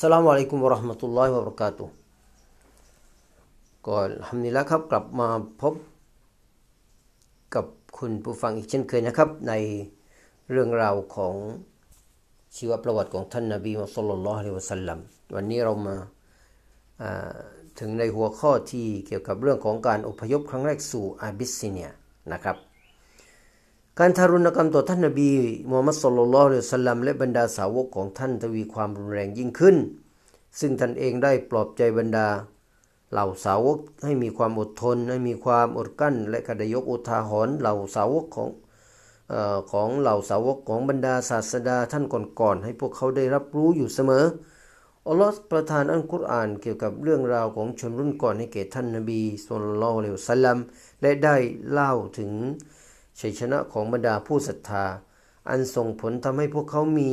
السلام عليكم ورحمة الله وبركاته ก็ الحمد لله ครับกลับมาพบกับคุณผู้ฟังอีกเช่นเคยนะครับ ในเรื่องราวของชีวประวัติของท่านนบีมุฮัมมัดศ็อลลัลลอฮุอะลัยฮิวะซัลลัมวันนี้เรามาาถึงในหัวข้อที่เกี่ยวกับเรื่องของการอพยพครั้งแรกสู่อาบิสซิเนียนะครับ การทารุณกรรมต่อท่านนบีมูฮัมมัดศ็อลลัลลอฮุอะลัยฮิวซัลลัมและบรรดาสาวกของท่านทวีความรุนแรงยิ่งขึ้น ซึ่งท่านเองได้ปลอบใจบรรดา เหล่าสาวกให้มีความอดทน ให้มีความอดกลั้น และกระยกอุทาหรณ์เหล่าสาวกของออของเหล่าสาวกของบรรดาศาสดาท่านก่อนๆให้พวกเขาได้รับรู้อยู่เสมออัลลอฮฺประทานอัลกุรอานเกี่ยวกับเรื่องราวของชนรุ่นก่อนให้แก่ท่านนบีสุลต่านละฮ์อะลัยฮิวะสัลลัมและได้เล่าถึง ชัยชนะของบรรดาผู้ศรัทธา อันส่งผลทำให้พวกเขามี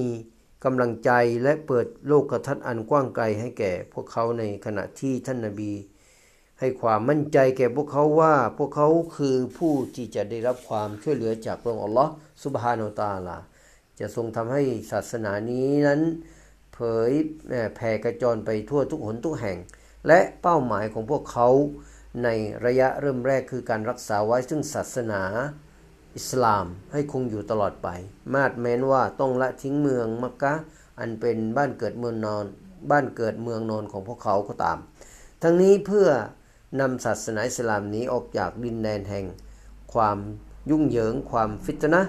กำลังใจและเปิดโลกทัศน์อันกว้างไกลให้แก่พวกเขาในขณะที่ท่านนาบี ให้ความมั่นใจแก่พวกเขาว่าพวกเขาคือผู้ที่จะได้รับความช่วยเหลือจากพระองค์อัลลอฮ์ซุบฮานาอัลตาลา จะทรงทำให้ศาสนานี้นั้น เผยแผ่กระจรไปทั่วทุกหนทุกแห่ง และเป้าหมายของพวกเขาในระยะเริ่มแรกคือการรักษาไว้ซึ่งศาสนา อิสลามให้คงอยู่ตลอดไป มาดแม้นว่าต้องละทิ้งเมืองมักกะอันเป็นบ้านเกิดเมืองนอน บ้านเกิดเมืองนอนของพวกเขาก็ตาม ทั้งนี้เพื่อนำศาสนาอิสลามนี้ออกจากดินแดนแห่ง ความยุ่งเหยิงความฟิตนะ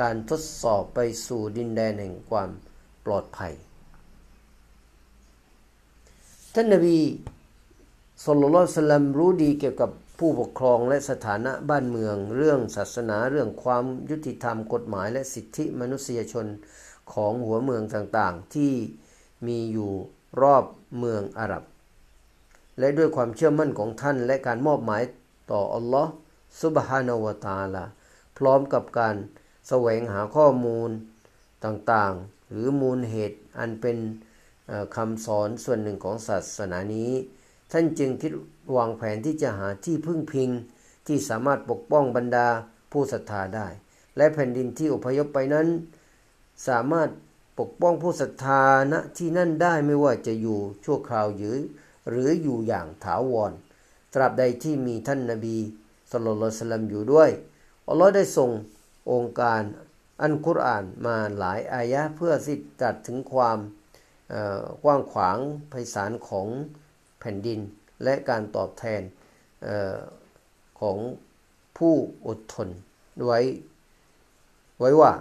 การทดสอบไปสู่ดินแดนแห่งความปลอดภัย ท่านนบีสุลต่านสลัมรู้ดีเกี่ยวกับ ผู้ปกครองและสถานะบ้านเมือง เรื่องศาสนาเรื่องความยุติธรรมกฎหมายและสิทธิมนุษยชนของหัวเมืองต่างๆ ที่มีอยู่รอบเมืองอาหรับ และด้วยความเชื่อมั่นของท่านและการมอบหมายต่ออัลลอฮ์ซุบฮานาวะตาลาพร้อมกับการแสวงหาข้อมูลต่างๆ หรือมูลเหตุอันเป็นคำสอนส่วนหนึ่งของศาสนานี้ ท่านจึงคิดวางแผนที่จะหาที่พึ่งพิงที่สามารถปกป้องบรรดาผู้ศรัทธาได้ และแผ่นดินที่อพยพไปนั้น สามารถปกป้องผู้ศรัทธาณที่นั่นได้ไม่ว่าจะอยู่ชั่วคราวหรือหรืออยู่อย่างถาวร ตราบใดที่มีท่านนบีสุลต่านสลัมอยู่ด้วย อัลลอฮ์ได้ส่งองค์การอันกุรอานมาหลายอายะเพื่อสิตรัดถึงความกว้างขวางไพศาลของ แผ่นดิน และการตอบแทนเออของผู้อดทนไว้ ไว้ว่า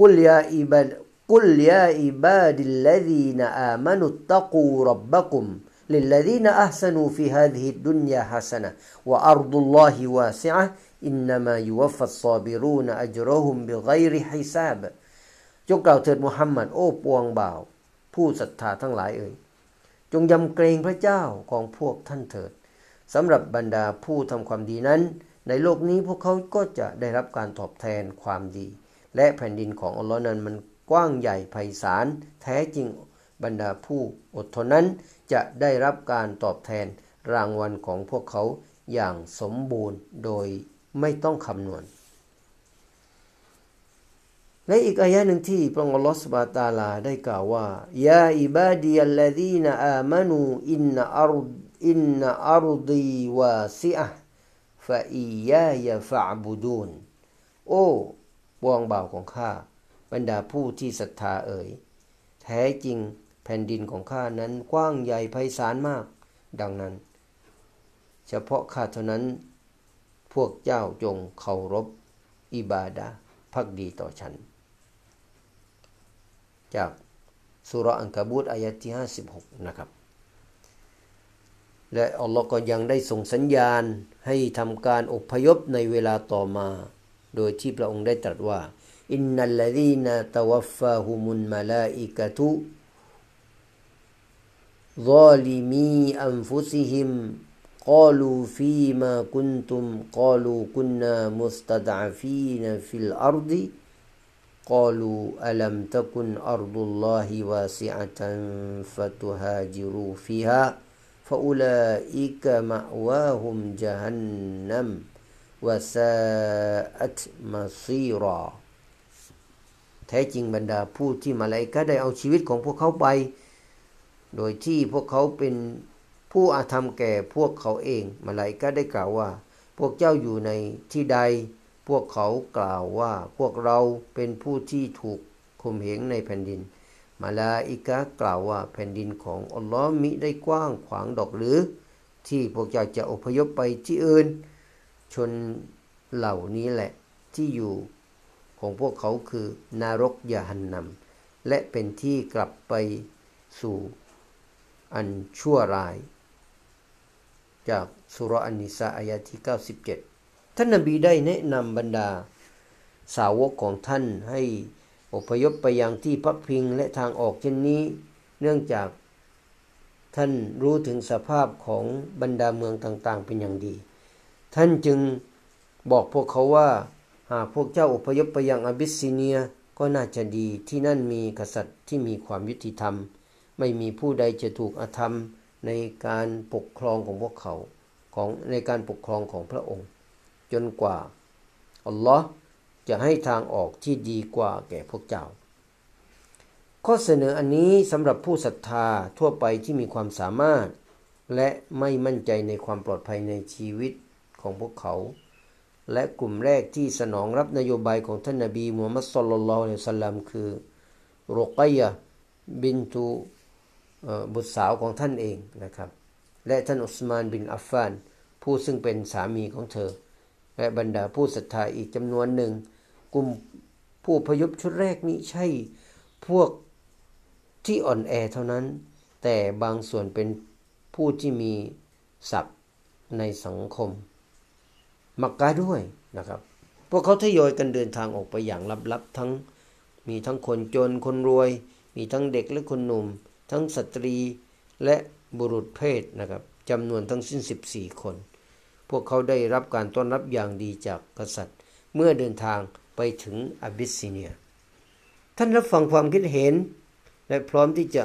กุลยาอิบาดกุลยาอิบาดิลลดีนอามานุตตะกูรับบักุม للذين أحسنوا في هذه الدنيا حسنة وأرض الله واسعة إنما يوفى الصابرون أجرهم بغير حساب จงกล่าวเถิดมุฮัมมัดโอ้ปวงบ่าว ผู้ศรัทธาทั้งหลายเอ่ย จงยำเกรงพระเจ้าของพวกท่านเถิดสำหรับบรรดาผู้ทำความดีนั้น ในโลกนี้พวกเขาก็จะได้รับการตอบแทนความดี และแผ่นดินของอัลลอฮ์นั้นมันกว้างใหญ่ไพศาลแท้จริงบรรดาผู้อดทนนั้นจะได้รับการตอบแทนรางวัลของพวกเขาอย่างสมบูรณ์โดยไม่ต้องคำนวณ และอีกอายะหนึ่งที่พระองค์อัลลอฮฺสุบะตาลาได้กล่าวว่ายาอิบาดียัลลดีนอามานูอินนอัรอินนอัรดีวาซิอะฟะอียายะฟะบุดูนโอ้ปวงบ่าวของข้าบรรดาผู้ที่ศรัทธาเอ่ย แท้จริงแผ่นดินของข้านั้นกว้างใหญ่ไพศาลมาก ดังนั้น เฉพาะข้าเท่านั้น พวกเจ้าจงเคารพอิบาดาพักดีต่อฉัน จากสุรอังกบูตอายะที่ 56 นะครับ และอัลลอฮ์ก็ยังได้ส่งสัญญาณให้ทำการอพยพในเวลาต่อมา โดยที่พระองค์ได้ตรัสว่า อินนัลลดีนตวัฟฟาฮุมุลมาลาอิกะตุ ظالمي أنفسهم قالوا فيما كنتم قالوا كنا مستضعفين في الأرض قالوا ألم تكن أرض الله واسعة فتهاجروا فيها فأولئك مأواهم جهنم وساءت مصيرا แท้จริงบรรดาผู้ที่มาลาอิกะได้เอาชีวิตของพวกเขาไป โดยที่พวกเขาเป็นผู้อาธรรมแก่พวกเขาเองมาลาอิกะได้กล่าวว่า พวกเจ้าอยู่ในที่ใด พวกเขากล่าวว่าพวกเราเป็นผู้ที่ถูกข่มเหงในแผ่นดิน มาลาอิกะกล่าวว่าแผ่นดินของอัลลอฮ์มิได้กว้างขวางดอกหรือ ที่พวกเจ้าจะอพยพไปที่อื่น ชนเหล่านี้แหละที่อยู่ของพวกเขาคือนารกยาหันนำและเป็นที่กลับไปสู่อันชั่วร้าย จากสุรอันนิสาอายะที่ 97 ท่านนบีได้แนะนำบรรดาสาวกของท่านให้อพยพไปยังที่พักพิงและทางออกเช่นนี้ เนื่องจากท่านรู้ถึงสภาพของบรรดาเมืองต่างๆ เป็นอย่างดี ท่านจึงบอกพวกเขาว่า หากพวกเจ้าอพยพไปยังอาบิสซิเนียก็น่าจะดีที่นั่นมีกษัตริย์ที่มีความยุติธรรม ไม่มีผู้ใดจะถูกอธรรมในการปกครองของพวกเขาของในการปกครองของพระองค์ จนกว่า อัลลอฮ์จะให้ทางออกที่ดีกว่าแก่พวกเจ้า ข้อเสนออันนี้สำหรับผู้ศรัทธาทั่วไปที่มีความสามารถ และไม่มั่นใจในความปลอดภัยในชีวิตของพวกเขา และกลุ่มแรกที่สนองรับนโยบายของท่านนบีมูฮัมมัดสุลลัลลอฮุอะลัยฮิสลามคือโรกัยะบินตูบุตรสาวของท่านเองนะครับ และท่านอุสมานบินอัฟฟาน ผู้ซึ่งเป็นสามีของเธอ และบรรดาผู้ศรัทธาอีกจำนวนหนึ่ง กลุ่มผู้พยพชุดแรกนี้ใช่ พวกที่อ่อนแอเท่านั้น แต่บางส่วนเป็นผู้ที่มีศัพท์ในสังคม มักกะด้วยนะครับ พวกเขาทยอยกันเดินทางออกไปอย่างลับๆทั้งมีทั้งคนจนคนรวย มีทั้งเด็กและคนหนุ่ม ทั้งสตรีและบุรุษเพศนะครับจำนวนทั้งสิ้น 14 คน พวกเขาได้รับการต้อนรับอย่างดีจากกษัตริย์ เมื่อเดินทางไปถึงอาบิสซิเนีย ท่านรับฟังความคิดเห็น และพร้อมที่จะ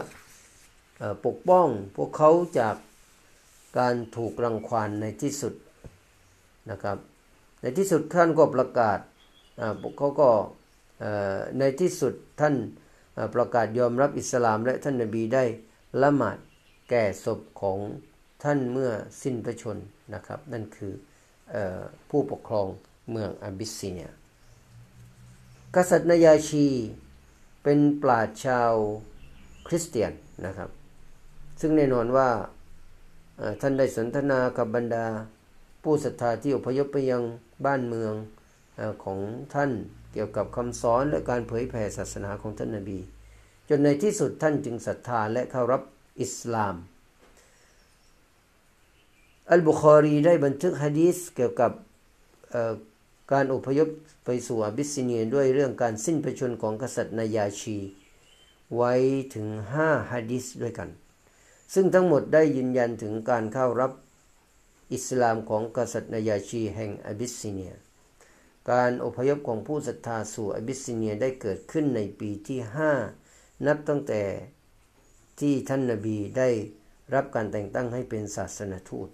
ปกป้องพวกเขาจากการถูกรังควานในที่สุดนะครับ ในที่สุดท่านก็ประกาศพวกเขาก็ในที่สุดท่านประกาศยอมรับอิสลามและท่านนบีได้ละหมาดแก่ศพของ ท่านเมื่อสิ้นพระชนนะครับ นั่นคืออผู้ปกครองเมืองอาบิสซีเนีย กษัตริย์นายาชีเป็นปราชญ์ชาวคริสเตียนนะครับ ซึ่งแน่นอนว่าท่านได้สนทนากับบรรดาผู้ศรัทธาที่อพยพไปยังบ้านเมืองของท่านเกี่ยวกับคำสอนและการเผยแผ่ศาสนาของท่านนาบี จนในที่สุดท่านจึงศรัทธาและเข้ารับอิสลาม อัลบุคอรีได้บันทึกฮะดีษเกี่ยวกับการอพยพไปสู่อาบิสซิเนียด้วยเรื่องการสิ้นพระชนของกษัตริย์นายาชี ไว้ถึงห้าฮะดีษด้วยกัน ซึ่งทั้งหมดได้ยืนยันถึงการเข้ารับอิสลามของกษัตริย์นายาชีแห่งอาบิสซิเนีย การอพยพของผู้ศรัทธาสู่อาบิสซิเนียได้เกิดขึ้นในปีที่ห้านับตั้งแต่ที่ท่านนาบีได้รับการแต่งตั้งให้เป็นศาสนทูต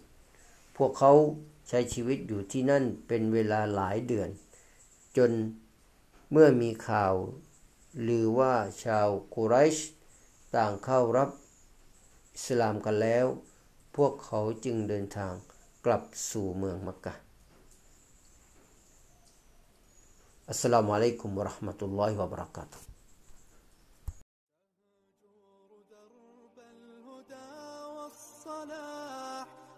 พวกเขาใช้ชีวิตอยู่ที่นั่นเป็นเวลาหลายเดือน จนเมื่อมีข่าวหรือว่าชาวกุไรชต่างเข้ารับอิสลามกันแล้ว พวกเขาจึงเดินทางกลับสู่เมืองมักกะอัสลามุอะลัยกุมวะราะห์มะตุลลอฮิวะบะเราะกาตุฮ์